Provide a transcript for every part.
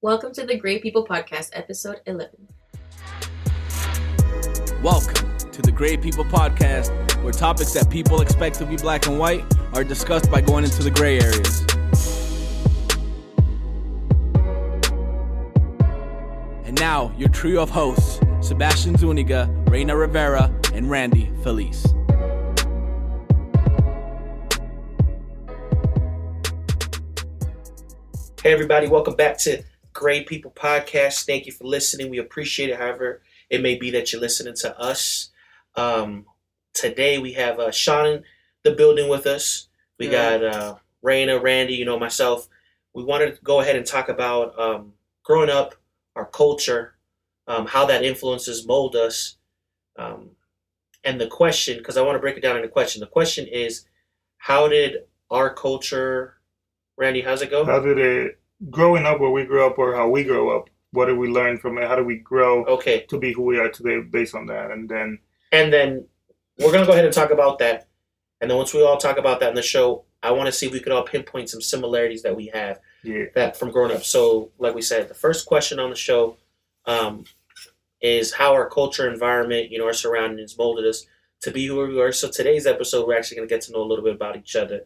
Welcome to the Great People Podcast, episode 11. Welcome to the Great People Podcast, where topics that people expect to be black and white are discussed by going into the gray areas. And now, your trio of hosts Sebastian Zuniga, Reina Rivera, and Randy Felice. Hey, everybody, welcome back to Great People Podcast. Thank you for listening. We appreciate it, however, it may be that you're listening to us. Um, today, we have uh, Sean in the building with us. We Yeah. got uh, Raina, Randy, you know, myself. We wanted to go ahead and talk about um, growing up, our culture, um, how that influences, mold us. Um, and the question, because I want to break it down into question. The question is, how did our culture, Randy, how's it go? How did it growing up where we grew up or how we grow up? What did we learn from it? How do we grow Okay. to be who we are today based on that? And then And then we're gonna go ahead and talk about that. And then once we all talk about that in the show, I want to see if we could all pinpoint some similarities that we have yeah, that from growing up. So, like we said, the first question on the show um, is how our culture, environment, you know, our surroundings molded us to be who we are. So today's episode, we're actually gonna get to know a little bit about each other,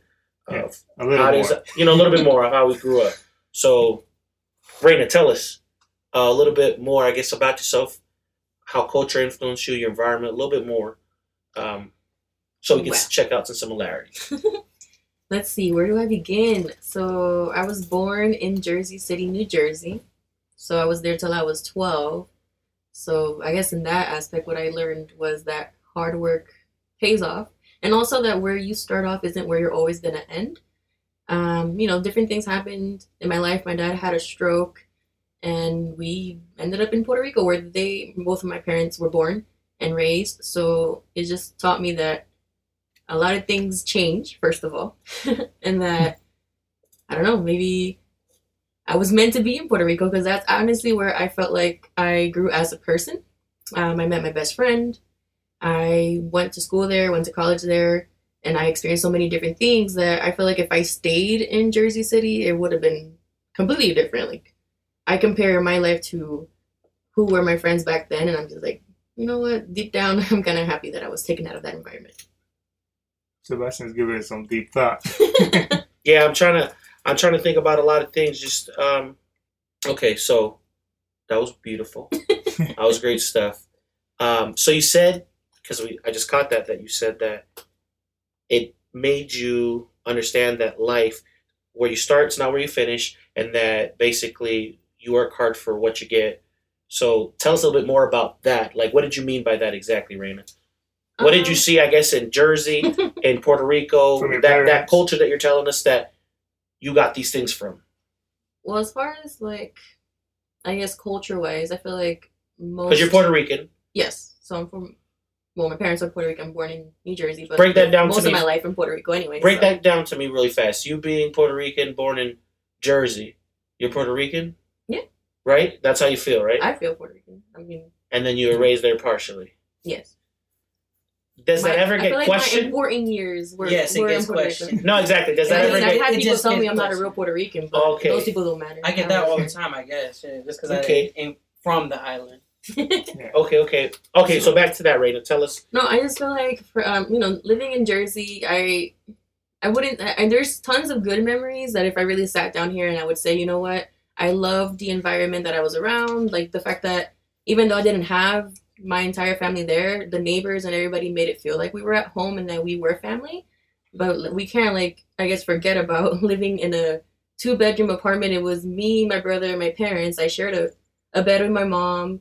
Yeah, a little more. does you know a little bit more of how we grew up. So, Raina, tell us uh, a little bit more, I guess, about yourself, how culture influenced you, your environment, a little bit more, um, so we can Wow. check out some similarities. Let's see, where do I begin? So, I was born in Jersey City, New Jersey. So, I was there till I was 12. So, I guess in that aspect, what I learned was that hard work pays off. And also that where you start off isn't where you're always going to end. Um, you know, different things happened in my life. My dad had a stroke, and we ended up in Puerto Rico, where they, both of my parents, were born and raised. So, it just taught me that a lot of things change first of all and that i don't know maybe i was meant to be in puerto rico because that's honestly where i felt like i grew as a person um, i met my best friend i went to school there went to college there and i experienced so many different things that i feel like if i stayed in jersey city it would have been completely different like i compare my life to who were my friends back then and i'm just like you know what deep down i'm kind of happy that i was taken out of that environment Sebastian's giving it some deep thought. Yeah, I'm trying to I'm trying to think about a lot of things. Just um, okay, so that was beautiful. that was great stuff. Um, so you said because we I just caught that that you said that it made you understand that life where you start is not where you finish, and that basically you work hard for what you get. So tell us a little bit more about that. Like, what did you mean by that exactly, Raina? What did you Um, see? I guess in Jersey, in Puerto Rico, From your that that culture that you're telling us that you got these things from. Well, as far as like, I guess culture wise, I feel like most. Because you're Puerto Rican. Yes, so I'm from. Well, my parents are Puerto Rican. I'm born in New Jersey, but Break that down to most of me. my life in Puerto Rico, anyway. Break so- that down to me really fast. You being Puerto Rican, born in Jersey, you're Puerto Rican. Yeah. Right. That's how you feel, right? I feel Puerto Rican. I mean, and then you were raised there partially. yes. Does My- that ever I get feel like my questioned? important years were, Yes, it were gets in questioned. No, exactly. Does that I ever mean, I've get? had people tell me I'm not a real Puerto Rican, but Okay. those people don't matter. I get that all the time, I guess, yeah, just because Okay. I ain't from the island. Okay, okay, okay. So back to that, Raina. Tell us. No, I just feel like for um, you know, living in Jersey, I I wouldn't and there's tons of good memories that if I really sat down here and I would say, you know what, I love the environment that I was around, like the fact that even though I didn't have my entire family there, the neighbors and everybody made it feel like we were at home and that we were family. But we can't like I guess forget about living in a two bedroom apartment. It was me, my brother, and my parents. I shared a, a bed with my mom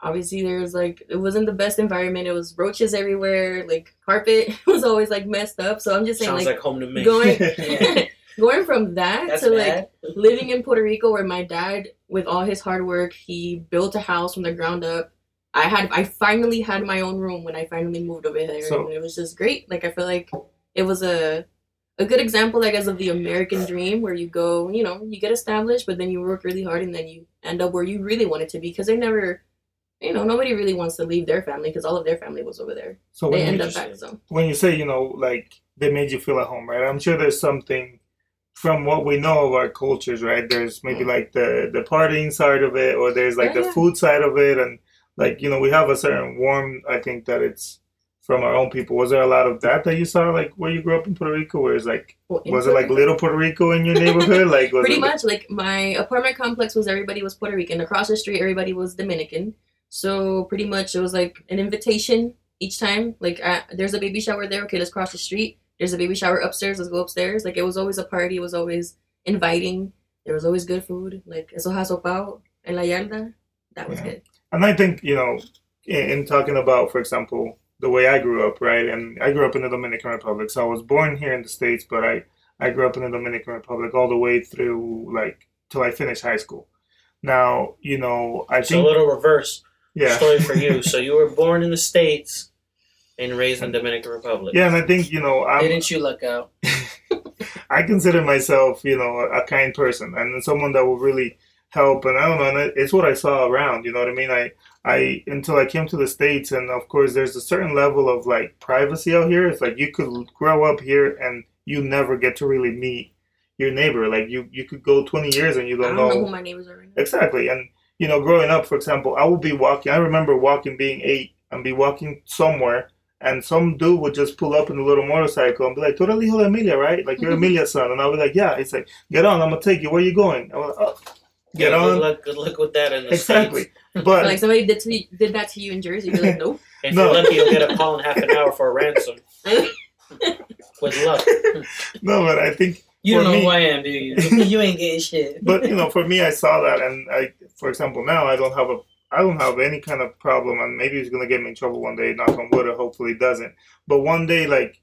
obviously there was like it wasn't the best environment. It was roaches everywhere. Like carpet was always like messed up. So i'm just saying Sounds like, like home to me. going going from that That's to bad. like living in puerto rico where my dad with all his hard work he built a house from the ground up. I had i finally had my own room when i finally moved over there So- and it was just great. Like i feel like it was a a good example i guess of the american dream where you go you know you get established but then you work really hard and then you end up where you really want it to be because they never you know nobody really wants to leave their family because all of their family was over there So they when end you, up back so when you say you know like they made you feel at home, right? I'm sure there's something from what we know of our cultures, right? There's maybe like the the partying side of it, or there's like Yeah, the yeah. food side of it, and like you know we have a certain warm. I think that it's from our own people. Was there a lot of that that you saw, like where you grew up in Puerto Rico, where it's like Well, was it like little Puerto Rico in your neighborhood? Like Pretty much, like my apartment complex was everybody was Puerto Rican. Across the street, everybody was Dominican. So pretty much, it was like an invitation each time. Like, uh, there's a baby shower there. Okay, let's cross the street. There's a baby shower upstairs. Let's go upstairs. Like, it was always a party. It was always inviting. There was always good food. Like, eso hasopao en la yarda. That was Yeah. good. And I think, you know, in, in talking about, for example, the way I grew up, right? And I grew up in the Dominican Republic. So I was born here in the States, but I, I grew up in the Dominican Republic all the way through, like, till I finished high school. Now, you know, I So a little reverse yeah. story for you. So you were born in the States and raised in the Dominican Republic. Yeah, and I think, you know, I'm, Didn't you luck out? I consider myself, you know, a, a kind person and someone that will really help. And I don't know, and it's what I saw around. You know what I mean? I, I until I came to the states, and of course, there's a certain level of like privacy out here. It's like you could grow up here and you never get to really meet your neighbor. Like you, you could go 20 years and you don't, don't know know who my neighbors are right now. exactly. And you know, growing up, for example, I would be walking. I remember walking, being eight, and be walking somewhere. And some dude would just pull up in a little motorcycle and be like, "Tú eres el hijo de Emilia, right? Like you're mm-hmm. Emilia's son." And I was like, "Yeah." He's like, "Get on, I'm gonna take you. Where you going?" I was like, "Oh, get Yeah, Good on." luck, good luck with that in the Exactly. States. But like, somebody did, to you, did that to you in Jersey. You're like, nope. If No. you're lucky, you'll get a call in half an hour for a ransom. With luck. no, but I think, You don't know me- who I am, do you? you ain't getting shit. but you know, for me, I saw that, and I, for example, now I don't have a, I don't have any kind of problem, and maybe it's gonna get me in trouble one day. Knock on wood, or hopefully it doesn't. But one day, like.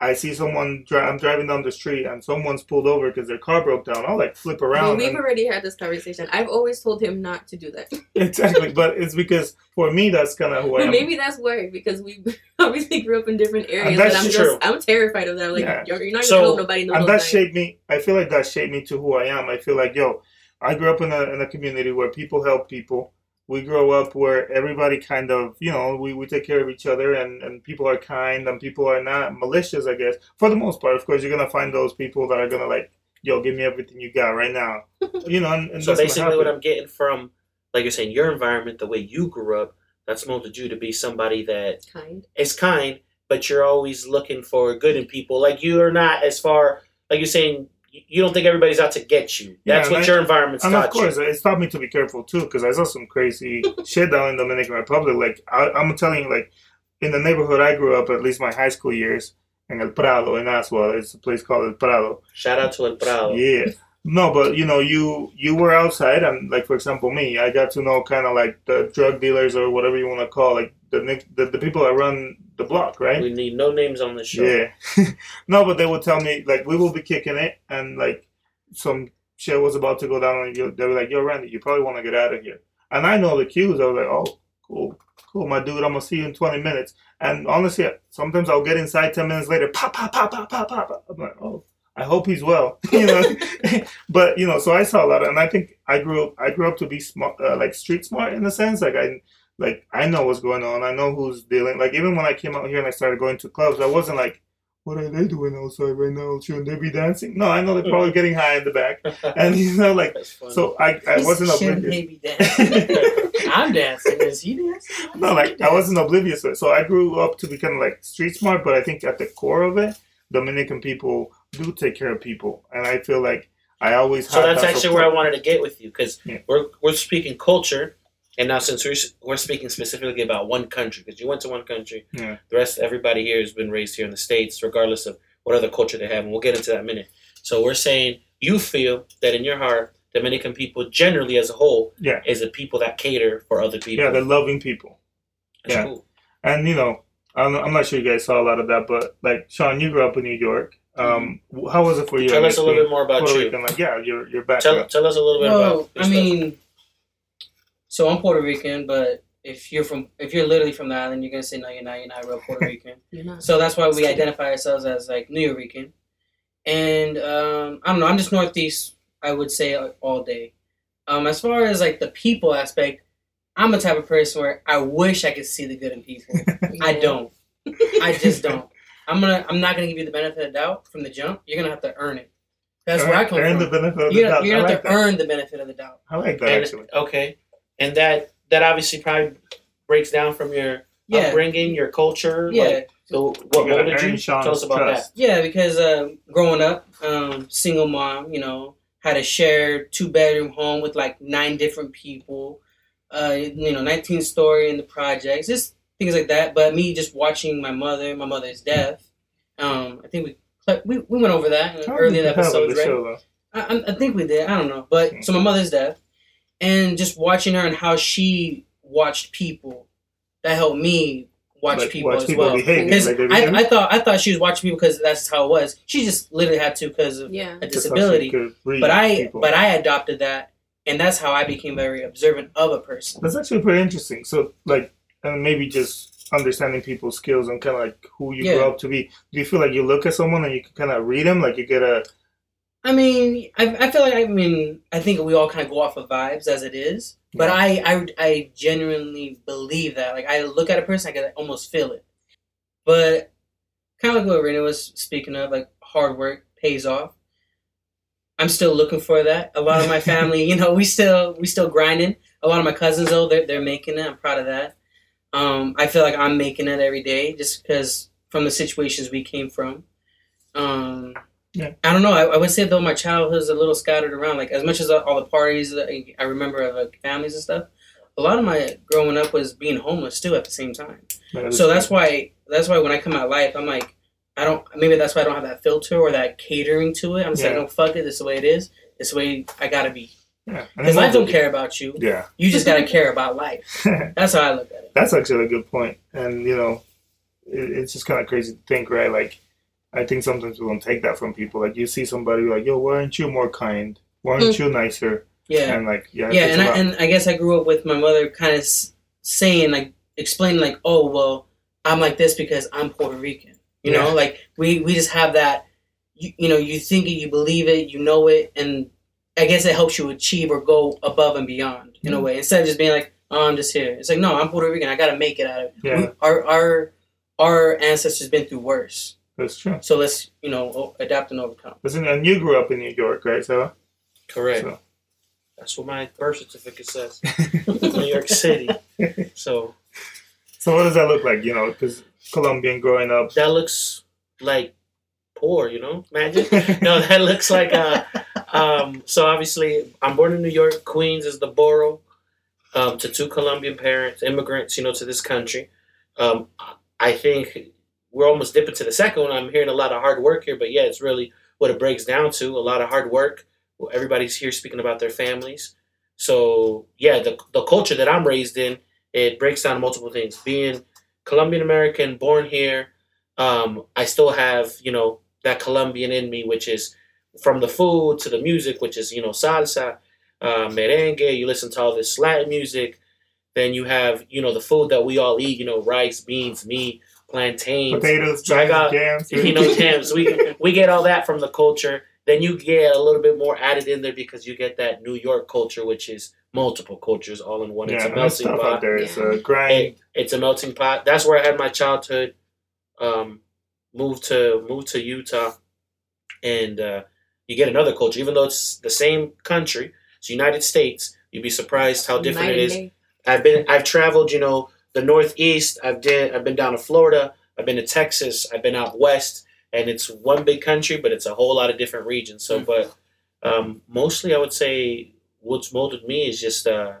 I see someone. Dri- I'm driving down the street and someone's pulled over because their car broke down. I'll like flip Well, around. we've and- already had this conversation. I've always told him not to do that. exactly, but it's because for me that's kind of who I am. maybe that's why because we obviously grew up in different areas. that's and I'm true. just I'm terrified of that. Like Yeah. you're, you're not So- gonna help nobody in the and that night. shaped me. I feel like that shaped me to who I am. I feel like yo, I grew up in a in a community where people help people. We grow up where everybody kind of you know we, we take care of each other and and people are kind and people are not malicious. I guess for the most part, of course, you're gonna find those people that are gonna like yo, give me everything you got right now. You know, and, and So that's what basically, what happened. I'm getting from, like you're saying, your environment, the way you grew up, that's molded you to be somebody that Kind. is kind, but you're always looking for good in people. Like you are not as far, like you're saying, you don't think everybody's out to get you. That's and what I- your environment's And of course, you. it's taught me to be careful too, because I saw some crazy shit down in Dominican Republic. Like I, I'm telling you, like in the neighborhood I grew up, at least my high school years, in El Prado in Azua, it's a place called El Prado. Shout out to El Prado. Yeah. No, but you know, you you were outside, and like for example, me, I got to know kind of like the drug dealers or whatever you want to call, like the, the the people that run the block, right? We need no names on the show. Yeah. no, but they would tell me like we will be kicking it, and like some shit was about to go down, and you, they were like, "Yo, Randy, you probably want to get out of here." And I know the cues. I was like, "Oh, cool, cool, my dude. I'm gonna see you in 20 minutes." And honestly, sometimes I'll get inside 10 minutes later, pop, pop, pop, pop, pop, pop. I'm like, "Oh." I hope he's well, you know. but you know, so I saw a lot, of, and I think I grew up. I grew up to be smart, uh, like street smart in a sense. Like I, like I know what's going on. I know who's dealing. Like even when I came out here and I started going to clubs, I wasn't like, "What are they doing outside right now? Shouldn't they be dancing?" No, I know they're probably getting high in the back, and you know, like so. I I wasn't Shouldn't oblivious. they be dancing? I'm dancing. Is he dancing? No, like I wasn't oblivious. So I grew up to be kind of like street smart, but I think at the core of it, Dominican people do take care of people, and I feel like I always. So that's that actually support. where I wanted to get with you because Yeah. we're we're speaking culture, and now since we're we're speaking specifically about one country because you went to one country, Yeah. the rest everybody here has been raised here in the states, regardless of what other culture they have, and we'll get into that in a minute. So we're saying you feel that in your heart, Dominican people generally as a whole Yeah. is a people that cater for other people. Yeah, they're loving people. That's yeah. cool. And you know, I'm, I'm not sure you guys saw a lot of that, but like Sean, you grew up in New York. Um, how was it for you? Tell us a little bit more about Puerto you. Rican? Like, yeah, your your Tell, background. tell us a little bit Well, about. I mean, so I'm Puerto Rican, but if you're from, if you're literally from the island, you're gonna say no, you're not. You're not real Puerto Rican. You're not. So that's why we identify ourselves as like Nuyorican. And um, I don't know, I'm just Northeast, I would say uh, all day. Um, as far as like the people aspect, I'm a type of person where I wish I could see the good in people. I don't. I just don't. I'm gonna I'm not gonna give you the benefit of the doubt from the jump. You're gonna have to earn it. That's where I come earn from. the benefit of the You're, doubt. you're I gonna like have to that. earn the benefit of the doubt. I like that And, actually. okay, and that that obviously probably breaks down from your Yeah, upbringing, your culture. yeah, Like, so what You gotta molded you? Sean's Tell us about trust. yeah. Because uh, growing up, um, single mom, you know, had a shared two bedroom home with like nine different people. Uh, you know, nineteen story in the projects, just things like that. But me just watching my mother, my mother's death. Um, I think we we, we went over that in early in the you episodes, right? show. I, I- I think we did. I don't know, but so my mother's death, and just watching her and how she watched people, that helped me watch Like, people watch as people well. Because like I. I thought I thought she was watching people because that's how it was. She just literally had to because of Yeah. a That's how she disability. But I people. but I adopted that, and that's how I became very observant of a person. That's actually pretty interesting. So, like, and maybe just understanding people's skills and kind of like who you Yeah. grow up to be. Do you feel like you look at someone and you can kind of read them? Like, you get a. I mean, I, I feel like I mean I think we all kind of go off of vibes as it is, but I, I I genuinely believe that. Like I look at a person, I can almost feel it. But kind of like what Rena was speaking of, like hard work pays off. I'm still looking for that. A lot of my family, you know, we still we still grinding. A lot of my cousins though, they're they're making it. I'm proud of that. Um, I feel like I'm making it every day just because from the situations we came from. Um, I don't know. I, I would say though my childhood is a little scattered around. Like as much as all the parties that I- I remember of like families and stuff, a lot of my growing up was being homeless too at the same time. So that's why that's why when I come out life, I'm like, I don't. Maybe that's why I don't have that filter or that catering to it. I'm just like, Yeah. no, fuck it. This is the way it is. This the way I gotta be. Yeah. Because then life don't care about you. Yeah. You just gotta care about life. That's how I look at it. That's actually a good point. And, you know, it, it's just kind of crazy to think, right? Like, I think sometimes we don't take that from people. Like, you see somebody like, yo, why aren't you more kind? Why aren't hmm. you nicer? Yeah. And, like, yeah. yeah, and a I, lot. and I guess I grew up with my mother kind of s- saying like explaining like, oh well, I'm like this because I'm Puerto Rican. You Yeah. know, like we we just have that. You, you know, you think it, you believe it, you know it, and I guess it helps you achieve or go above and beyond in a Mm-hmm. way. Instead of just being like, oh, I'm just here. It's like, no, I'm Puerto Rican. I got to make it out of it. Yeah. We, our our our ancestors been through worse, That's true. so let's you know adapt and overcome. Listen, and you grew up in New York, right? So, Correct. so That's what my birth certificate says. New York City. So So what does that look like? You know, because Colombian growing up. that looks like poor, you know? Imagine. no, that looks like a. um so obviously I'm born in New York, Queens is the borough. Um, to two Colombian parents, immigrants, you know, to this country. Um, I think we're almost dipping to the second one. I'm hearing a lot of hard work here, but yeah, it's really what it breaks down to. A lot of hard work. Everybody's here speaking about their families. So yeah, the the culture that I'm raised in, it breaks down multiple things. Being Colombian American, born here, um, I still have you know that Colombian in me, which is from the food to the music, which is you know salsa, uh, merengue. You listen to all this Latin music. Then you have you know the food that we all eat. You know rice, beans, meat, plantains. Potatoes, So I got- jams. You know jams. We we get all that from the culture. Then you get a little bit more added in there because you get that New York culture, which is multiple cultures all in one. yeah, it's a melting pot out there. It's Yeah. a grind. it, it's a melting pot. That's where I had my childhood. Um, moved to moved to Utah, and uh, you get another culture. Even though it's the same country, it's United States. You'd be surprised how different Night it is. day. I've been I've traveled. You know the Northeast. I've did I've been down to Florida. I've been to Texas. I've been out west, and it's one big country, but it's a whole lot of different regions. So, Mhm. but um, mostly, I would say what's molded me is just uh,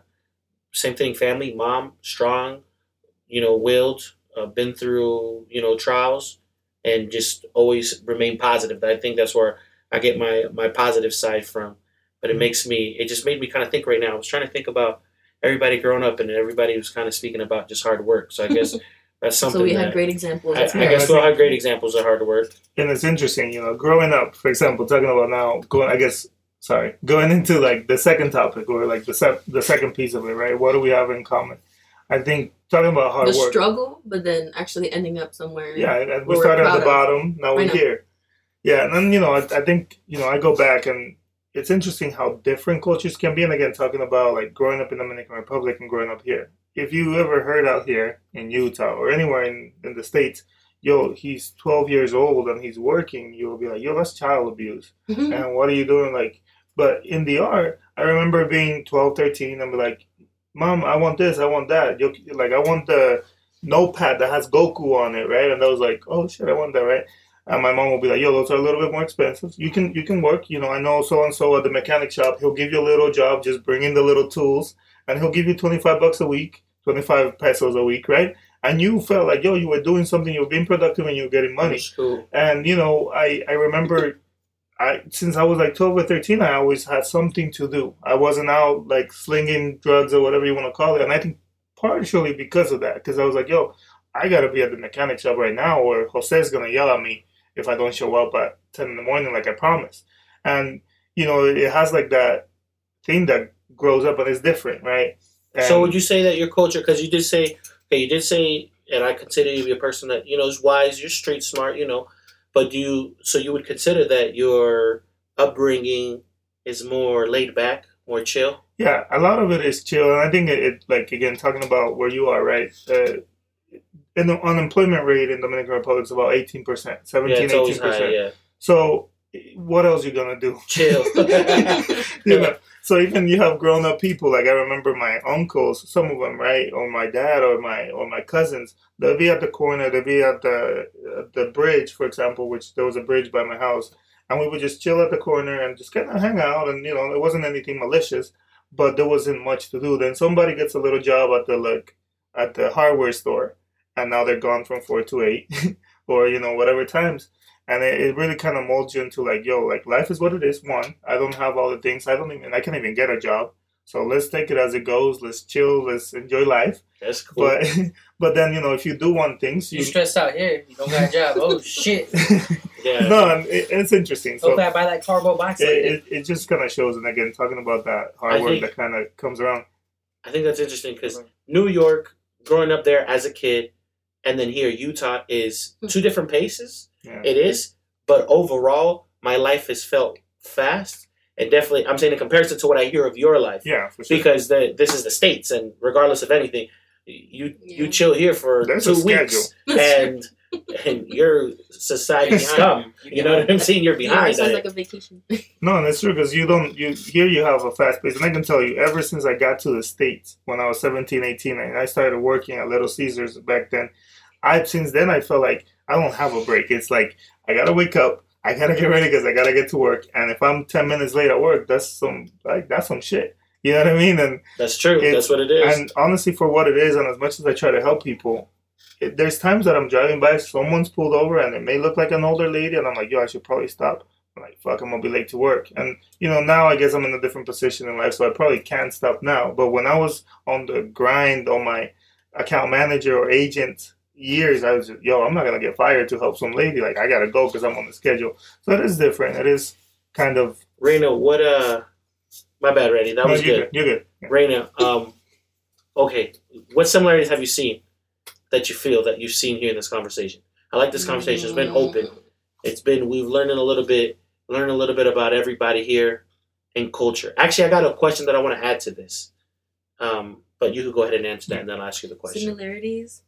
same thing. Family, mom, strong, you know, willed, uh, been through you know trials, and just always remain positive. I think that's where I get my my positive side from. But it mm-hmm. makes me. It just made me kind of think right now. I was trying to think about everybody growing up, and everybody was kind of speaking about just hard work. So I guess that's something. So we that, had great examples. I, I guess we all have great examples of hard work. and it's interesting, you know, growing up, for example, talking about now, going, I guess, sorry, going into like the second topic or like the se- the second piece of it, right? What do we have in common? I think talking about hard the work. struggle, but then actually ending up somewhere. Yeah, we started at the bottom. Now we're here. Yeah, and then you know, I, I think you know, I go back and it's interesting how different cultures can be. And again, talking about like growing up in the Dominican Republic and growing up here. If you ever heard out here in Utah or anywhere in, in the states, yo, he's 12 years old and he's working, you'll be like, yo, that's child abuse. Mhm. And what are you doing? Like, but in DR, I remember being 12, 13, and be like, Mom, I want this, I want that. Yo, like, I want the notepad that has Goku on it, right? And I was like, oh shit, I want that, right? And my mom will be like, yo, those are a little bit more expensive. You can you can work, you know. I know so and so at the mechanic shop. He'll give you a little job, just bring in the little tools, and he'll give you 25 bucks a week, 25 pesos a week, right? And you felt like, yo, you were doing something, you were being productive, and you were getting money. And you know, I I remember, I since I was like twelve or thirteen, I always had something to do. I wasn't out like slinging drugs or whatever you want to call it. And I think partially because of that, because I was like, yo, I gotta be at the mechanic shop right now, or Jose's gonna yell at me if I don't show up at ten in the morning like I promised. And you know, it has like that thing that grows up and it's different, right? so would you say that your culture? Because you did say, okay, you did say, and I consider you to be a person that you know is wise. You're street smart, you know. But do you so you would consider that your upbringing is more laid back, more chill? Yeah, a lot of it is chill, and I think it, it like again talking about where you are, right? Uh, and the unemployment rate in Dominican Republic is about eighteen percent, Yeah, 17, it's always 18 high. percent. Yeah, So, what else you gonna do? chill. you know, so even you have grown up people like I remember my uncles, some of them, right, or my dad, or my or my cousins. They'll be at the corner, they'll be at the at the bridge, for example, which there was a bridge by my house, and we would just chill at the corner and just kind of hang out, and you know, it wasn't anything malicious, but there wasn't much to do. Then somebody gets a little job at the like at the hardware store, and now they're gone from four to eight, or you know, whatever times and it, it really kind of molds you into like yo like life is what it is one i don't have all the things i don't even i can't even get a job so let's take it as it goes let's chill let's enjoy life That's cool. but but then you know if you do want things You you stressed out here. You don't got a job. Oh shit! yeah. no it, it's interesting so Hopefully I buy that carbo box. it, later. it, it just kind of shows and again talking about that hard I work think- that kind of comes around I think that's interesting because New York, growing up there as a kid, and then here Utah is two different paces. Yeah It is, but overall, my life has felt fast, and definitely, I'm saying in comparison to what I hear of your life, yeah for sure because the, this is the states, and regardless of anything, you you chill here for There's a two weeks, schedule. and and your society scum. You know what I'm saying? You're Yeah, behind. it sounds like a vacation. No, and it's true because you don't you here you have a fast pace, and I can tell you ever since I got to the states when I was 17, 18, and I started working at Little Caesars back then. I since then I felt like I don't have a break. It's like I gotta wake up, I gotta get ready because I gotta get to work, and if I'm ten minutes late at work, that's some like that's some shit. You know what I mean? And That's true. That's what it is. and honestly, for what it is, and as much as I try to help people, it, there's times that I'm driving by, someone's pulled over, and it may look like an older lady, and I'm like, yo, I should probably stop. I'm like, fuck, I'm gonna be late to work. And you know, now I guess I'm in a different position in life, so I probably can't stop now. But when I was on the grind on my account manager or agent years, I was, yo, I'm not gonna get fired to help some lady. Like, I gotta go because I'm on the schedule. So it is different. It is kind of. Raina, what uh my bad, Randy. That no, was you're good. You're good. Yeah. Raina, um okay. What similarities have you seen that you feel that you've seen here in this conversation? I like this conversation. It's been open. It's been we've learned a little bit learned a little bit about everybody here and culture. Actually I got a question that I want to add to this. Um but you could go ahead and answer that and then I'll ask you the question Similarities.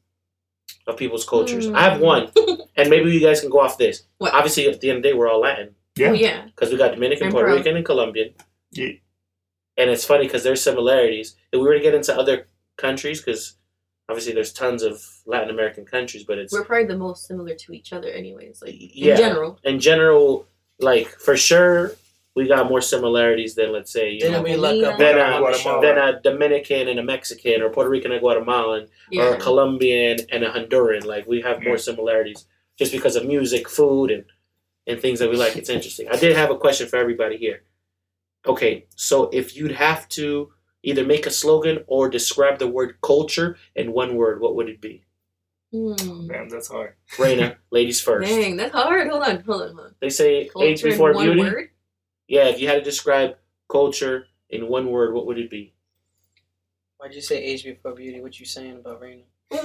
Of people's cultures. Hmm. I have one, and maybe you guys can go off this. What? Obviously, at the end of the day, we're all Latin Yeah. Oh yeah. because we got Dominican, I'm Puerto proud. Rican, and Colombian. Yeah. And it's funny because there's similarities. If we were to get into other countries, because obviously there's tons of Latin American countries, but it's We're probably the most similar to each other, anyways. Like yeah. in general. In general, like for sure, we got more similarities than let's say you know, we look up Then, on the show? Guatemala. than a Dominican and a Mexican, or Puerto Rican and Guatemalan, or a Colombian and a Honduran. Like we have more similarities just because of music, food, and and things that we like. It's interesting. I did have a question for everybody here. Okay, so if you'd have to either make a slogan or describe the word culture in one word, what would it be? Hmm. Damn, that's hard. Raina, ladies first. Dang, that's hard. Hold on, hold on, hold on. They say age Culture in before one beauty. word? Yeah, if you had to describe culture in one word, what would it be? Why'd you say age before beauty? What you saying about Raina? What?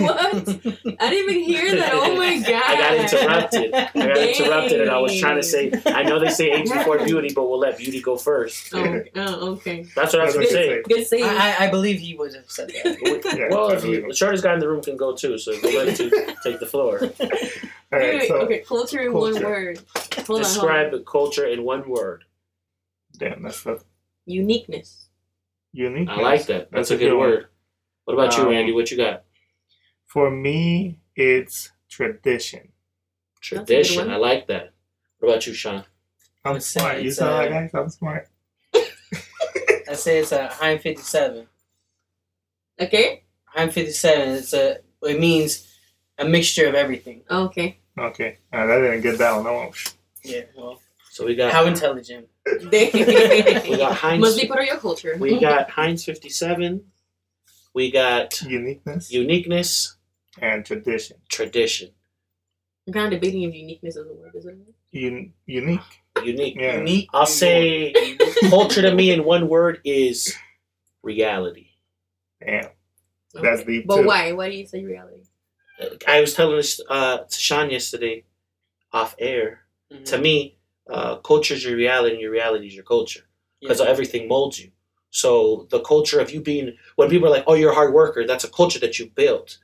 I didn't even hear that. Oh my god! I got interrupted. I got interrupted, and I was trying to say. I know they say age before beauty, but we'll let beauty go first. Oh, oh, okay. That's what I was gonna say. I'm Good save. I, I- I believe he would have said that. Yeah, Well, if you, the shortest guy in the room can go too, so if you'd like to take the floor. All right, Wait, so okay, culture in one word. Hold on, Describe hold on. the culture in one word. Damn, that's the Uniqueness. unique. I like that. That's, a good one. word. What about you, Um, Randy? What you got? For me, it's tradition. That's a good Tradition. I like that. What about you, Sean? I'm would say smart. You it's, saw uh, that, guys? I'm smart. I say it's a Heinz 57. Okay. Heinz 57. It's a. It means a mixture of everything. Oh, okay. Okay, uh, that didn't get that one. That one. Yeah. Well, So we got how intelligent. We we got Heinz. Must be part of your culture. We got Heinz fifty seven. We got Uniqueness uniqueness, and tradition. tradition. I'm kind of debating if uniqueness is a word, is it? Un- unique. Unique. Yeah. Unique. I'll say culture to me in one word is reality. Damn. That's deep, But too. why? Why do you say reality? I was telling this uh, to Sean yesterday, off air. Mhm. To me, uh, culture is your reality, and your reality is your culture because Yeah. everything molds you. So the culture of you being when people are like, "Oh, you're a hard worker," that's a culture that you built.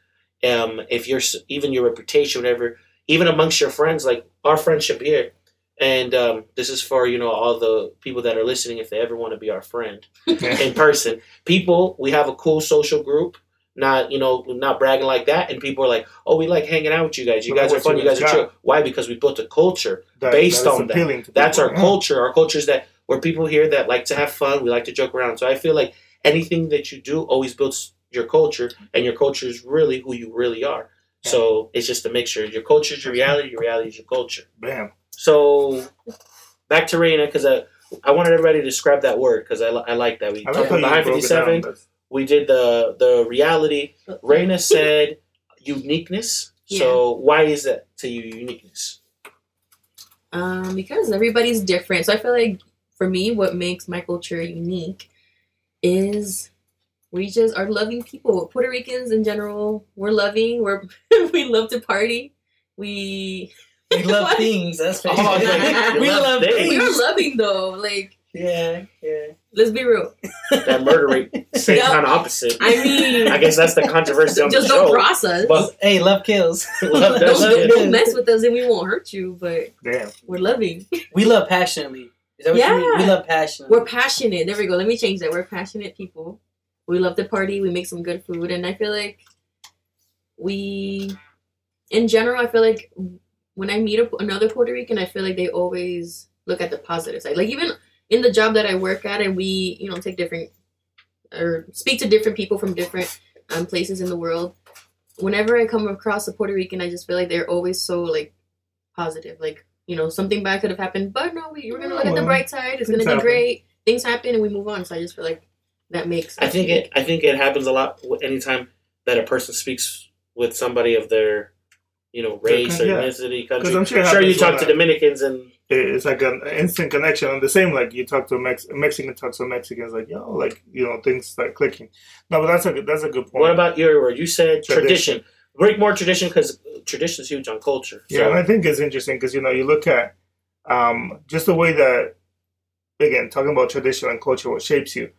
Um, if you're even your reputation, whatever, even amongst your friends, like our friendship here, and um, this is for you know all the people that are listening, if they ever want to be our friend in person. People, we have a cool social group not you know not bragging like that. And people are like oh we like hanging out with you guys. You but guys are fun you guys are true." why? Because we built a culture that, based that on that. that's our culture. Our culture is that we're people here that like to have fun we like to joke around. So i feel like anything that you do always builds your culture and your culture is really who you really are. Yeah. so it's just a mixture. Your culture is your reality. Your reality is your culture. Bam. So back to Raina because i I wanted everybody to describe that word because I, I like that. We I like talked about fifty-seven. We did the the reality. Reina said uniqueness. So why is that to you uniqueness? Um, because everybody's different. So I feel like for me, what makes my culture unique is we just are loving people. Puerto Ricans in general, we're loving. We're we love to party. We We love things. That's Oh, like, you we love love things. We are loving though. Like Yeah, yeah. Let's be real. That murder rate, same Yeah. kind of opposite. I mean, I guess that's the controversy on the just show. don't cross us. But- Hey, love kills. Love don't, does don't, kill. don't mess with us and we won't hurt you. But Damn. we're loving. we love passionately. Is that what you mean? Yeah. We love passionately. We're passionate. There we go. Let me change that. We're passionate people. We love to party. We make some good food, and I feel like we, in general, I feel like when I meet a, another Puerto Rican, I feel like they always look at the positive side. Like even in the job that I work at, and we, you know, take different or speak to different people from different um, places in the world. Whenever I come across a Puerto Rican, I just feel like they're always so like positive. Like you know, something bad could have happened, but no, we, we're gonna look at the bright side. It's gonna things be happen. great. Things happen, and we move on. So I just feel like that makes. I think it. I think it happens a lot anytime that a person speaks with somebody of their, you know, race or Yeah. ethnicity, country. 'Cause I'm sure sure you happens talk to Dominicans and It's like an instant connection, and the same like you talk to a Mex- Mexican talks to a Mexican, like yo, like you know things start clicking. No, but that's a good, that's a good point. what about your word? You said tradition. Tradition. Break more tradition because tradition is huge on culture. Yeah, and I think it's interesting because you know you look at um, just the way that again talking about tradition and culture, what shapes you.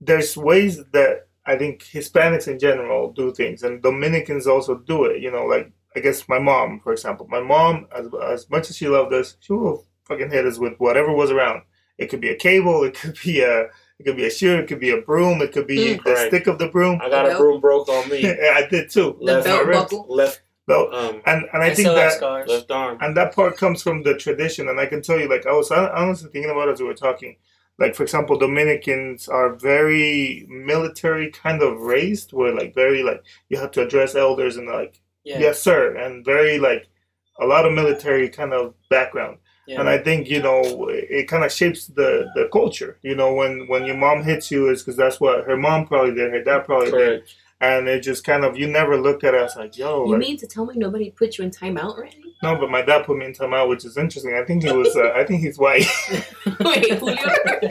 There's ways that I think Hispanics in general do things, and Dominicans also do it. You know, like I guess my mom, for example, my mom, as as much as she loved us, she will fucking hit us with whatever was around. It could be a cable, it could be a it could be a shoe, it could be a broom, it could be Mm. the Right. stick of the broom. I got a broom broke on me. Yeah, I did too. The left, belt buckle. left, Belt. um, And and I, I think still have that scars. left arm. and that part comes from the tradition and i can tell you like i was honestly thinking about it as we were talking like for example dominicans are very military kind of raised where like very like you have to address elders and like Yeah. yes sir and very like a lot of military kind of background yeah. and i think you know it kind of shapes the the culture you know when when your mom hits you is because that's what her mom probably did her dad probably did Correct. And it just kind of you never looked at us like yo. You like, mean to tell me nobody put you in timeout already? no, but my dad put me in timeout, which is interesting. I think he was. Uh, I think he's white. Wait, Julio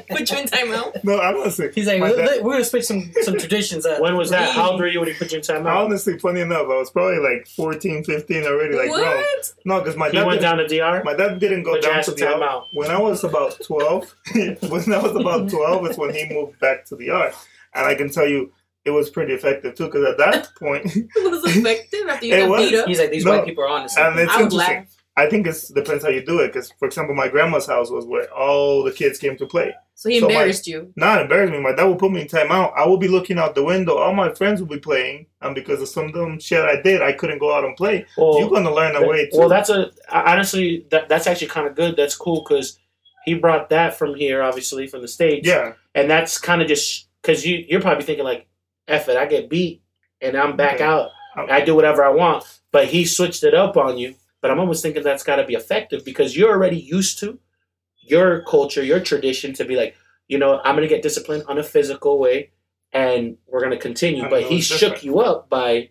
put you in timeout? no, I'm gonna He's like, we're, dad- we're gonna switch some some traditions up. When was that? How old were you when he put you in timeout? Honestly, funny enough, I was probably like 14, 15 already. Like, what? grown. No, because my He dad went down to DR. my dad didn't go Put down to in the timeout. When I was about twelve, when I was about twelve, is when he moved back to DR, and I can tell you, it was pretty effective too. Because at that point, It was effective after you It got was. beat up. He's like, these No. white people are on to and it's I would interesting. laugh. I think it depends how you do it. Because, for example, my grandma's house was where all the kids came to play. So he So my- embarrassed you. Not embarrass me. My dad would put me in timeout. I would be looking out the window. All my friends would be playing, and because of some dumb shit I did, I couldn't go out and play. Well, You're gonna learn a way too. Well, that's a honestly that that's actually kind of good. That's cool because he brought that from here, obviously from the states. yeah. and that's kind of just because you you're probably thinking like, "F it, I get beat and I'm back Okay. out. Oh. I do whatever I want." But he switched it up on you. But I'm almost thinking that's got to be effective because you're already used to your culture, your tradition to be like, you know, I'm gonna get disciplined on a physical way, and we're gonna continue. But he shook different. you up by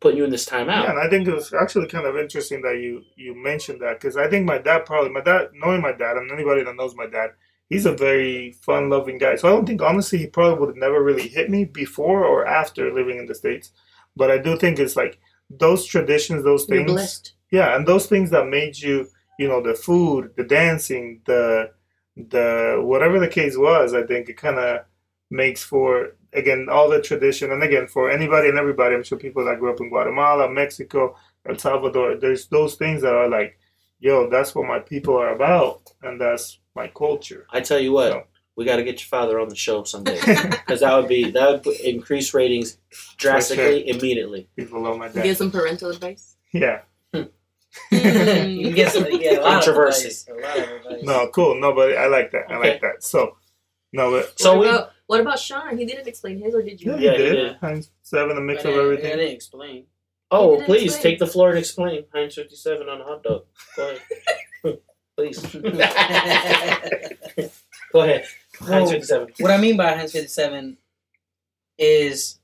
putting you in this timeout. Yeah, and I think it was actually kind of interesting that you you mentioned that because I think my dad probably my dad knowing my dad and anybody that knows my dad, he's a very fun loving guy. So I don't think honestly he probably would have never really hit me before or after living in the states. But I do think it's like those traditions, those things. Yeah, and those things that made you, you know, the food, the dancing, the the whatever the case was, I think it kind of makes for again all the tradition. And again, for anybody and everybody, I'm sure people that grew up in Guatemala, Mexico, El Salvador, there's those things that are like, yo, that's what my people are about, and that's my culture. I tell you what, So- we got to get your father on the show someday because that would be that would increase ratings drastically immediately. People love my Give dad. some parental advice. Yeah. Hmm. you get some, yeah, a lot of a lot of. No, cool. No, but I like that. I Okay. like that. So, no, but So what, we, about, what about Sean? He didn't explain his, or did you? yeah, Yeah, you he did. did. Heinz seven, a mix of didn't, I didn't explain. oh, didn't please explain. take the floor and explain Heinz 57 on a hot dog. Go ahead. please. Go ahead. Heinz Well, 57. what I mean by Heinz 57 is,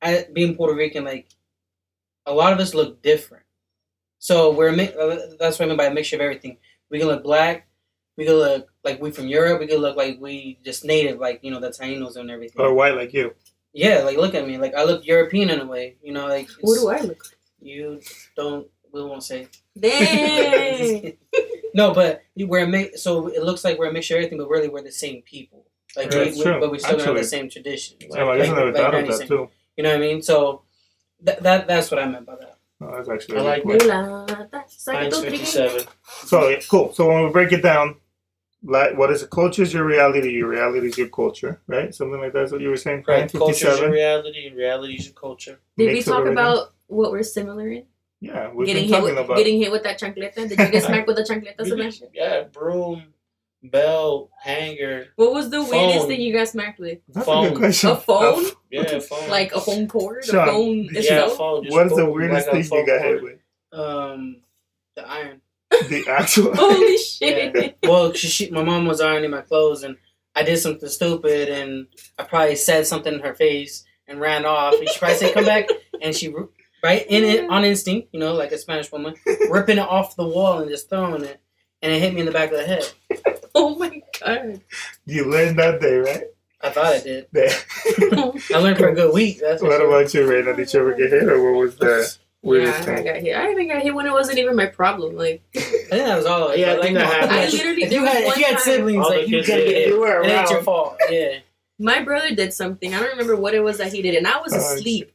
I, being Puerto Rican, like, a lot of us look different. So we're mi- uh, that's what I mean by a mixture of everything. We can look black, we can look like we from Europe, we can look like we just native, like, you know, the Tainos and everything. Or white like you. Yeah, like, look at me. Like, I look European in a way, you know, like, What do I look? like? you don't, we won't say. Dang. no, but we're a mi- so it looks like we're a mixture of everything, but really we're the same people. Like, Yeah, we, it's we- true. but we still have the same traditions. Yeah, I guess I never like thought of that said. too. You know what I mean? So that, that that's what I meant by that. Oh, that's actually I a good like point. Mulata, saca 57. So yeah, cool. So when we break it down, like what is a culture is your reality. Your reality is your culture, right? Something like that's what you were saying. Right. Right. Culture's your reality, and reality is your culture. Did we Mix of talk about what we're similar in? Yeah, we've getting been hit talking with about. getting hit with that chancleta. Did you get smacked with the chancleta, Sebastian? Yeah, broom, bell, hanger. What was the Phone. weirdest thing you got smacked with? That's a phone. good question. A phone? Yeah, phone. Like a phone cord? Sean, a phone yeah, yeah, itself? phone. What is the weirdest like thing you phone got cord. hit with? Um, the iron. The actual. Holy shit. Well, she, she, my mom was ironing my clothes, and I did something stupid, and I probably said something in her face and ran off. And she probably said, "Come back," and she r- right in it mm-hmm. on instinct, you know, like a Spanish woman, ripping it off the wall and just throwing it, and it hit me in the back of the head. Oh my god. You learned that day, right? I thought I did. I learned for a good week. That's for what sure. about you, Raina? Did you ever get hit, or what was the weirdest yeah, I got hit. I even got hit when it wasn't even my problem. Like I think that was all. Yeah, I but, think that like, happened. I literally If you had, if you one had time- siblings, All the like you kids did get it. it. You were It ain't your around. fault. Yeah. my brother did something. I don't remember what it was that he did, and I was Oh, asleep.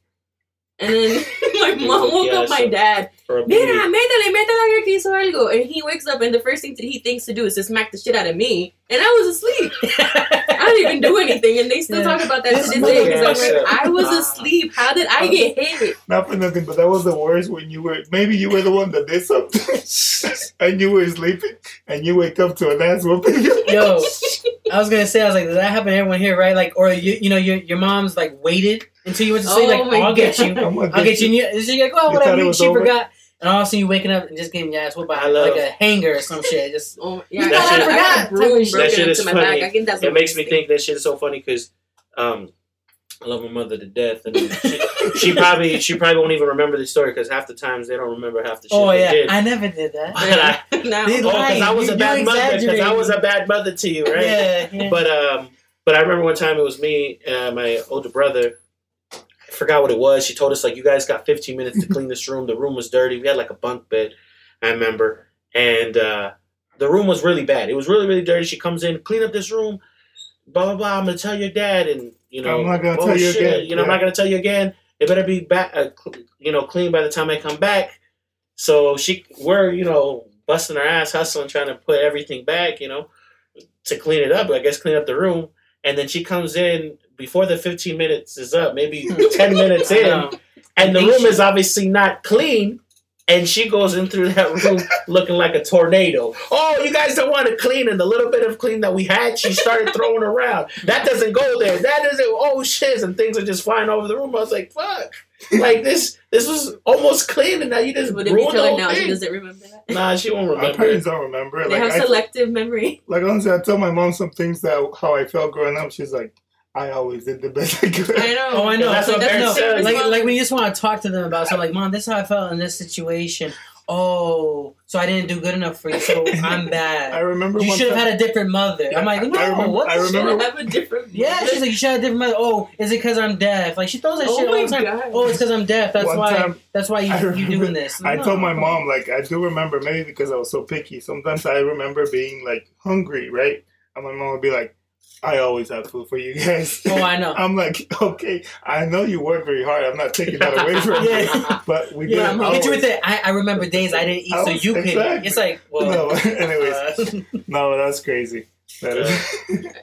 And then my mom woke Yeah, up my so- dad. For a Mira, baby. métele, métele que hizo algo. And he wakes up, and the first thing that he thinks to do is to smack the shit out of me. And I was asleep. I didn't even do anything, and they still Yeah. talk about that to This this day. Because I'm like, I was asleep. How did I get hit? Not for nothing, but that was the worst when you were maybe you were the one that did something and you were sleeping and you wake up to an ass whooping. Yo, I was gonna say, I was like, does that happen to everyone here, right? Like, or you, you know, your your mom's like waited until you went to sleep, Oh like, my I'll get you, I'm gonna I'll get you. And you, and she's like, oh, You thought whatever. it you- She over? forgot, and all of a sudden you waking up and just getting your ass whooped by I love- like a hanger or some shit. Just Oh, yeah, You I thought I I forgot. a broom That broken shit is my funny. back. I think that's It makes me think that shit is so funny because um, I love my mother to death, and she, she probably she probably won't even remember the story because half the times they don't remember half the shit oh they yeah, did. I never did that. I- now, They oh, because I was You- a bad mother. Because I was a bad mother to you, right? Yeah, yeah. But um, but I remember one time it was me and my older brother. I forgot what it was. She told us like, "You guys got 15 minutes to clean this room. The room was dirty. We had like a bunk bed, I remember, and uh, the room was really bad. It was really really dirty. She comes in, clean up this room. Blah blah blah. I'm gonna tell your dad, and you know, I'm not gonna oh, tell you again. You know, I'm not gonna tell you again. It better be back, uh, cl- you know, clean by the time I come back. So she, we're you know busting our ass, hustling, trying to put everything back, you know, to clean it up. I guess clean up the room, and then she comes in before the 15 minutes is up, maybe 10 minutes in, and the room she- is obviously not clean. And she goes in through that room looking like a tornado. Oh, you guys don't want to clean, and the little bit of clean that we had, she started throwing around. That doesn't go there. That doesn't. Oh shit! And things are just flying over the room. I was like, fuck. Like this, this was almost clean, and now you just Would it be tell her whole now she doesn't remember that? Nah, she won't remember. My remember. parents don't remember. They Like have I, selective memory. like honestly, I tell my mom some things that how I felt growing up. She's like, I always did the best I could. I know. Oh, I know. That's So what that's no, like, like when you just want to talk to them about something, like, Mom, this is how I felt in this situation. Oh, so I didn't do good enough for you, so I'm bad. I remember You should have had a different mother. I'm like, no, I remember- what I remember- shit? have a different. Yeah, she's like, you should have a different mother. Oh, is it because I'm deaf? Like, she throws that Oh shit all my the time. God. Oh, it's because I'm deaf. That's One why. time, that's why you, I you doing this. I told my mom, like, I do remember, maybe because I was so picky. Sometimes I remember being like hungry, right? And my mom would be like, I always have food for you guys. Oh, I know. I'm like, okay, I know you work very hard. I'm not taking that away from you. Yeah. But we Yeah, didn't I'm hit you with it. I, I remember days I didn't eat, I so was- you could. exactly. It's like, well, No, anyways. uh, No, that's crazy. That is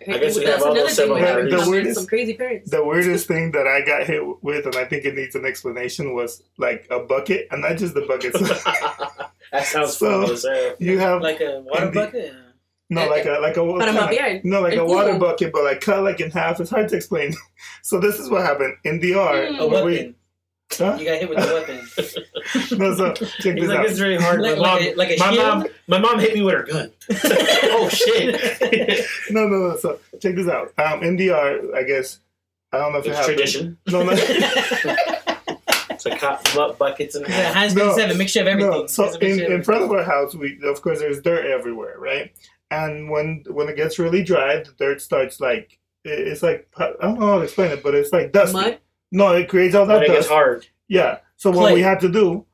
I guess we That's have all another those thing. Similarities. The weirdest- some crazy parents. the weirdest thing that I got hit with, and I think it needs an explanation, was like a bucket, and not just the bucket. So that sounds So- fun you have like a water bucket. the- bucket. no, like a like a Para kinda- mapear. no, like a water bucket, but like cut like in half. It's hard to explain. So this is what happened in the DR. Mm. A where we- Huh? You got hit with the weapon. No, so check He's this like, out. it's really hard. Like- my like mom, a- like a my shield? mom, my mom hit me with her gun. oh shit! No, no, no. So check this out. Um, in the DR, I guess I don't know if it's happened. tradition. No, no. It's a cop bu- buckets and Yeah, Heinz No. 57, mixture of everything. No, so It's a mixture in, in front of our house, we of course there's dirt everywhere, right? And when when it gets really dry, the dirt starts like it's like I don't know how to explain it, but it's like dusty. Mud. No, it creates all when that it gets dust. hard. Yeah. So what we had to do,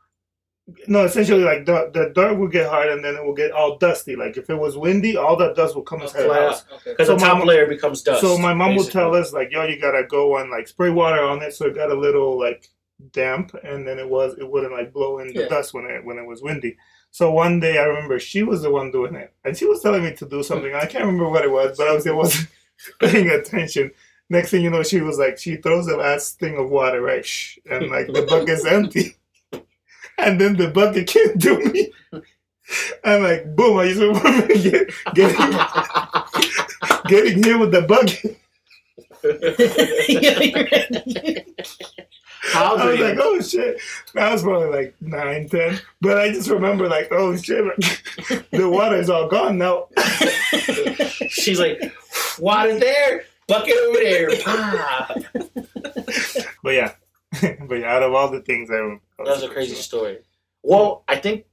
no, essentially like the the dirt will get hard and then it will get all dusty. Like if it was windy, all that dust will come Oh, inside the fly house. Okay. Because So the top my- layer becomes dust. So my mom would basically. tell us like, yo, you gotta go and like spray water on it so it got a little like damp and then it was it wouldn't like blow in the Yeah. dust when it when it was windy. So one day I remember she was the one doing it. And she was telling me to do something. I can't remember what it was, but I was I wasn't paying attention. Next thing you know, she was like, she throws the last thing of water, right? Shh, and like the bucket's empty. And then the bucket came to me. And like, boom, I just remember get, getting, getting hit with the bucket. How I was do like, oh shit. I was probably like nine, ten. But I just remember like, oh shit, the water's all gone now. She's like, water there, bucket over there. But yeah. but yeah, out of all the things I remember. That was a crazy story. Well, I think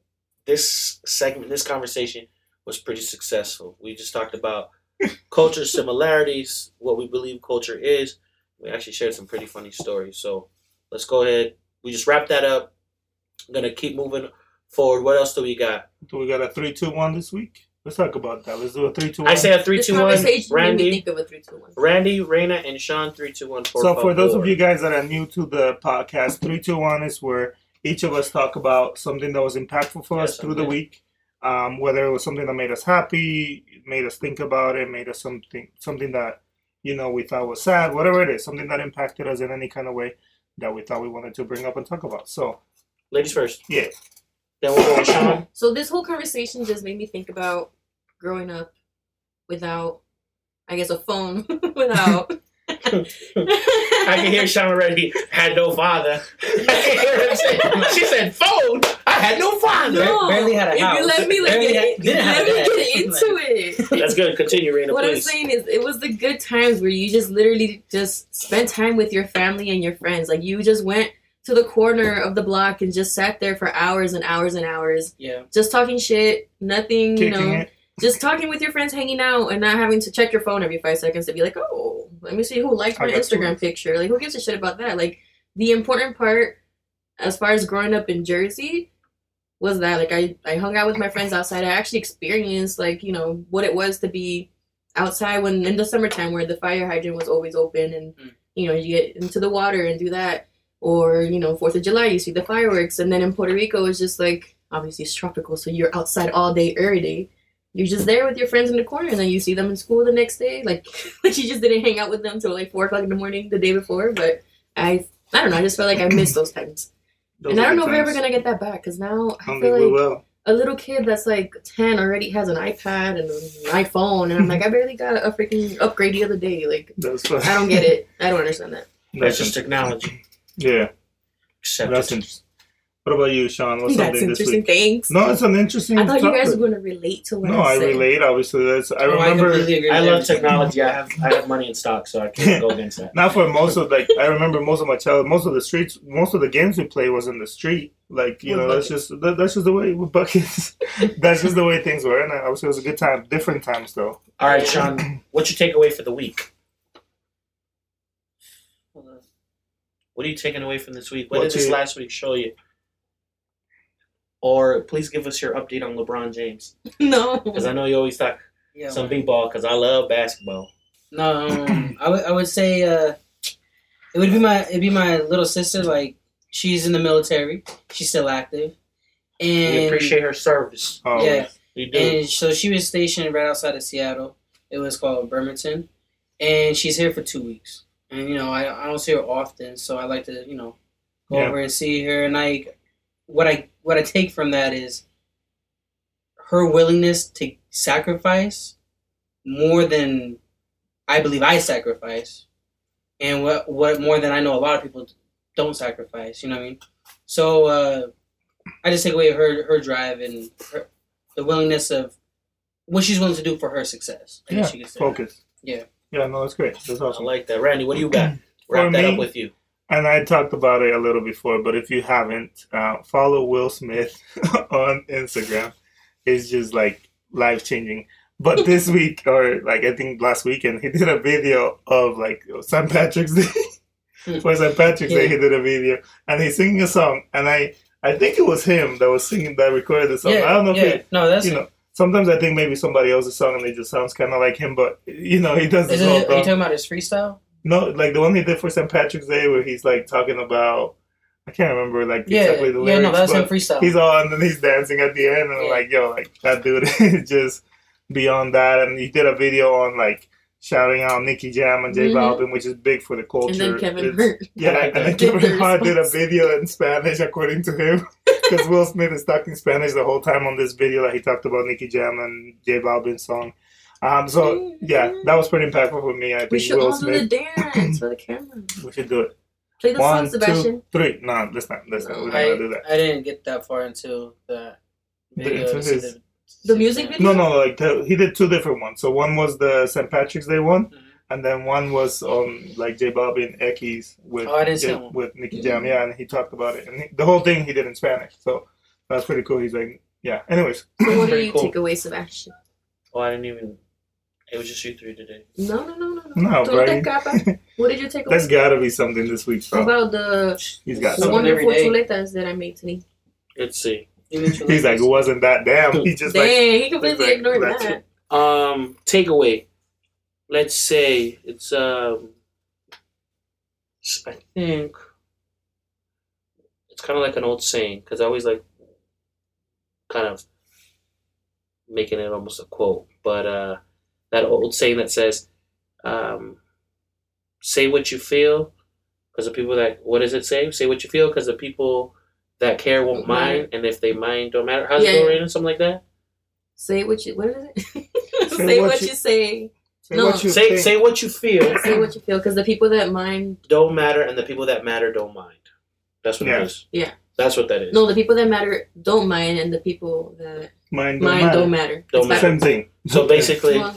this segment, this conversation was pretty successful. We just talked about culture similarities, what we believe culture is. We actually shared some pretty funny stories. So let's go ahead. We just wrap that up. I'm gonna keep moving forward. What else do we got? Do we got a three, two, one this week? Let's talk about that. Let's do a three, two, one. I say a three, This two, one. conversation Randy, think of a three, two, one. Randy, Raina, and Sean. Three, two, one. Four, so five, for those four. of you guys that are new to the podcast, three, two, one is where each of us talk about something that was impactful for Yes, us through the okay. week. Um, whether it was something that made us happy, made us think about it, made us something something that you know we thought was sad, whatever it is, something that impacted us in any kind of way that we thought we wanted to bring up and talk about. So ladies first. Yeah. Then we'll go with Sean. So this whole conversation just made me think about growing up without, I guess, a phone, without I can hear Sean already had no father. I can hear him say, she said, phone? I had no father. No. barely had a if house. you let me like Barely get, had- didn't have let me get into it. That's good. Continue, Raina, what I'm saying is, it was the good times where you just literally just spent time with your family and your friends. Like you just went to the corner of the block and just sat there for hours and hours and hours, Yeah. just talking shit, nothing, you know, it. Just talking with your friends, hanging out, and not having to check your phone every five seconds to be like, oh, let me see who liked my Instagram two. picture. Like, who gives a shit about that? Like, the important part, as far as growing up in Jersey, was that like I I hung out with my friends outside. I actually experienced like you know what it was to be outside when in the summertime where the fire hydrant was always open and Mm. you know you get into the water and do that or you know Fourth of July you see the fireworks and then in Puerto Rico it's just like obviously it's tropical so you're outside all day every day. You're just there with your friends in the corner, and then you see them in school the next day. Like, like you just didn't hang out with them till like four o'clock in the morning the day before. But I, I don't know. I just felt like I missed those times. Those and I don't the know if we're ever gonna get that back because now I I feel like will. a little kid that's like ten already has an iPad and an iPhone, and I'm like, I barely got a freaking upgrade the other day. Like, I don't get it. I don't understand that. That's just technology. Yeah, Accept that's it. interesting. What about you, Sean? What's that's something this interesting. week? Thanks. No, it's an interesting. I thought you guys were gonna relate to what No, I I relate. Obviously, that's. I Oh, remember. completely agree I love technology. I have I have money in stock, so I can't go against that. Not for most of like I remember most of my childhood, most of the streets, most of the games we play was in the street. Like you With know, that's just that, that's just the way with buckets. that's just the way things were, and I was it was a good time. Different times though. All right, Sean, what's your takeaway for the week? What are you taking away from this week? What What's did this your- last week show you? Or please give us your update on LeBron James, no. because I know you always talk Yeah. some big ball. Because I love basketball. No, um, I would I would say uh, it would be my it'd be my little sister. Like she's in the military, she's still active, and We appreciate her service. Oh, yeah, We do. and so she was stationed right outside of Seattle. It was called Bremerton, and she's here for two weeks. And you know, I I don't see her often, so I like to you know go Yeah. over and see her. And I what I what I take from that is her willingness to sacrifice more than I believe I sacrifice, and what what more than I know a lot of people don't sacrifice. You know what I mean? So uh, I just take away her her drive and her, the willingness of what she's willing to do for her success. I Yeah, guess you could say. focus. Yeah. Yeah, no, that's great. That's I like that, Randy. What do you got? Wrap For that me- up with you. And I talked about it a little before, but if you haven't, uh, follow Will Smith on Instagram. It's just like life changing. But this week, or like I think last weekend, he did a video of like St. Patrick's Day. For St. Patrick's Day, he did a video, and he's singing a song. And I, I think it was him that was singing that recorded the song. yeah, I don't know yeah. if no, that's you know. Sometimes I think maybe somebody else's song and it just sounds kind of like him, but you know he does Is this it, are you talking about his freestyle? No, like the one he did for St. Patrick's Day, where he's like talking about. I can't remember like Yeah, exactly the lyrics. yeah, no, that's him freestyle. He's all and then he's dancing at the end, and I'm like, yo, like that dude is just beyond that. And he did a video on like shouting out Nicky Jam and J Mhm. Balvin, which is big for the culture. And then Kevin It's- Hart. Yeah, I like and then. Did Kevin Hart did a video in Spanish, according to him, because Will Smith is talking Spanish the whole time on this video that he talked about Nicky Jam and J Balvin's song. Um, so yeah, that was pretty impactful for me. I think We should Will all do the dance for the camera. We should do it. Play the One, song, Sebastian. two, three. No, let's not. Let's not. We're not I, gonna do that. I didn't get that far into the video. into his- The music video? No, no, like the, he did two different ones. So one was the St. Patrick's Day one, Mhm. and then one was on like J Balvin Ekis with Oh, I didn't see yeah, with Nicky Jam. Yeah, and he talked about it, and he, the whole thing he did in Spanish. So that's pretty cool. He's like, yeah. Anyways, So what do you cool. take away, Sebastian? Oh, I didn't even. It was just you three today. No, no, no, no, No, no. bro. What did you take away? there's gotta be something this week. How bro. about the He's got the Something something. every wonderful day. chuletas that I made today? Let's see. He's like, it wasn't that damn. He just Dang, like, he completely like, ignored that's that. Um, takeaway. Let's say it's um. I think it's kind of like an old saying because I always like kind of making it almost a quote, but uh, that old saying that says, um, "Say what you feel," because the people that what does it say? Say what you feel because the people that care won't Won't mind, mind. and if they mind, don't matter. How's Yeah, it go, yeah. Raina? Something like that. Say what you. What is it? Say say what what you- you say. Say No. what you Say think. say what you feel Say what you feel, because the people that mind, don't matter, and the people that matter don't mind. That's what Yeah. it is. Yeah. That's what that is. no, the people that matter don't mind, and the people that Mine don't mind matter. don't matter. Don't It's matter. Same thing. So basically, Well,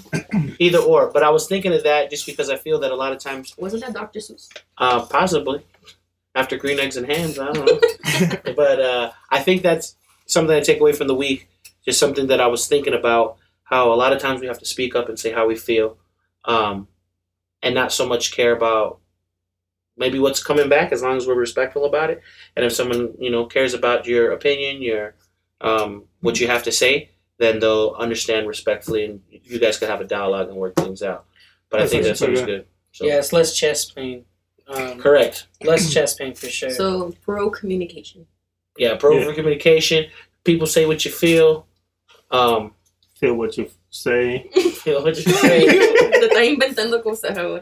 either or. But I was thinking of that just because I feel that a lot of times, wasn't that Dr. Seuss? uh, possibly after green eggs and hams, I don't know. but uh, I think that's something I take away from the week. Just something that I was thinking about. How a lot of times we have to speak up and say how we feel, um, and not so much care about maybe what's coming back as long as we're respectful about it. And if someone you know cares about your opinion, your um, what you have to say, then they'll understand respectfully, and you guys can have a dialogue and work things out. But I That's think that's always pretty good. So, Yeah, it's less chest pain. Um, correct. less chest pain for sure. So pro communication. Yeah, pro yeah. communication. People say what you feel. Um, Feel what you say. feel what you say. Te estás inventando cosas ahora.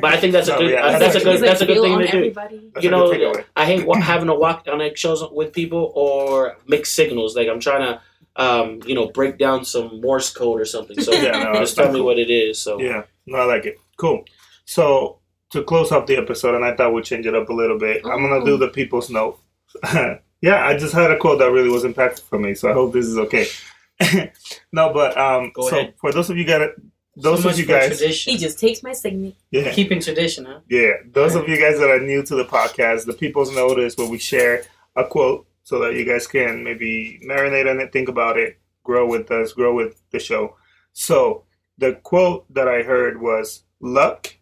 But I think that's a No, good. yeah, uh, that's a good. That's a good thing on to do. That's you know. I hate wa- having to walk on eggshells with people or mixed signals. Like I'm trying to, um, you know, break down some Morse code or something. So Yeah, no, just tell me cool. what it is. So Yeah, no, I like it. Cool. So to close off the episode, and I thought we'd change it up a little bit. I'm gonna do Oh. the people's note. yeah, I just had a quote that really was impactful for me, so I hope this is okay. no, but um, Go so ahead. for those of you guys, those so of you guys, tradition. He just takes my segment. yeah, keeping tradition, huh? yeah, those of you guys that are new to the podcast, the people's note is where we share a quote so that you guys can maybe marinate on it, think about it, grow with us, grow with the show. So the quote that I heard was, "Luck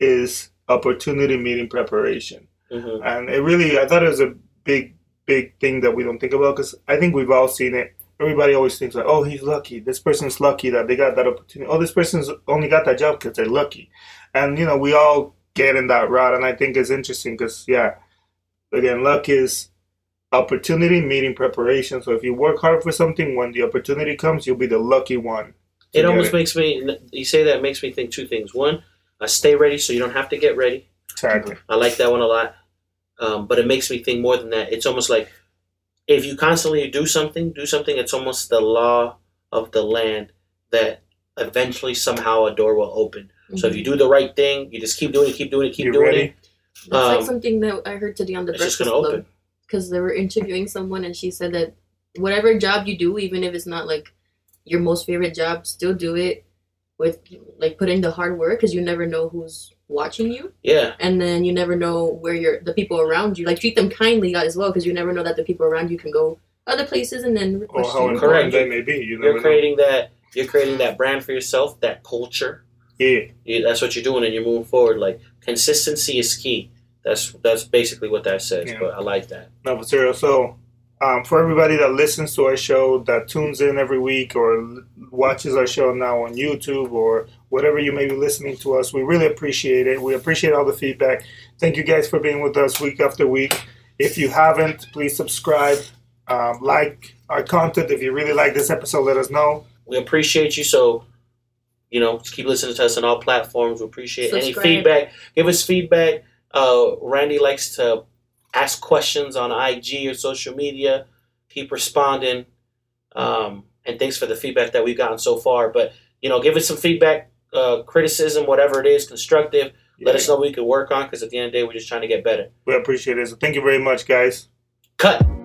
is opportunity meeting preparation," mhm. and it really, I thought it was a big, big thing that we don't think about because I think we've all seen it. Everybody always thinks like, "Oh, he's lucky. This person's lucky that they got that opportunity. Oh, this person's only got that job because they're lucky." And you know, we all get in that route, and I think it's interesting because, yeah, again, luck is opportunity meeting preparation. So if you work hard for something, when the opportunity comes, you'll be the lucky one. it get almost makes me. You say that makes me think two things. One, uh, stay ready so you don't have to get ready. exactly. I like that one a lot. Um, but it makes me think more than that. It's almost like if you constantly do something, do something, it's almost the law of the land that eventually somehow a door will open. So if you do the right thing, you just keep doing it, keep doing it, keep You doing ready? it. That's Um, like something that I heard today on the It's just Breakfast gonna Club. open. Because they were interviewing someone and she said that whatever job you do, even if it's not like your most favorite job, still do it with like put in the hard work because you never know who's watching you Yeah, and then you never know where you're the people around you like treat them kindly as well because you never know that the people around you can go other places and then Or how you. Correct. important they may be. You never you're know. creating that. You're creating that brand for yourself, that culture. Yeah. You, that's what you're doing, and you're moving forward. Like consistency is key. That's that's basically what that says. Yeah. But I like that. No, for serial. So, um, for everybody that listens to our show, that tunes in every week, or watches our show now on YouTube, or whatever you may be listening to us, we really appreciate it. We appreciate all the feedback. Thank you guys for being with us week after week. If you haven't, please subscribe, um, like our content. If you really like this episode, let us know. We appreciate you. So, you know, just keep listening to us on all platforms. We appreciate any feedback. Give us feedback. Uh, Randy likes to ask questions on IG or social media. Keep responding. Um, and thanks for the feedback that we've gotten so far. But, you know, give us some feedback, uh, criticism, whatever it is, constructive. Let us know what we can work on because at the end of the day, we're just trying to get better. We appreciate it. So, thank you very much, guys. Cut.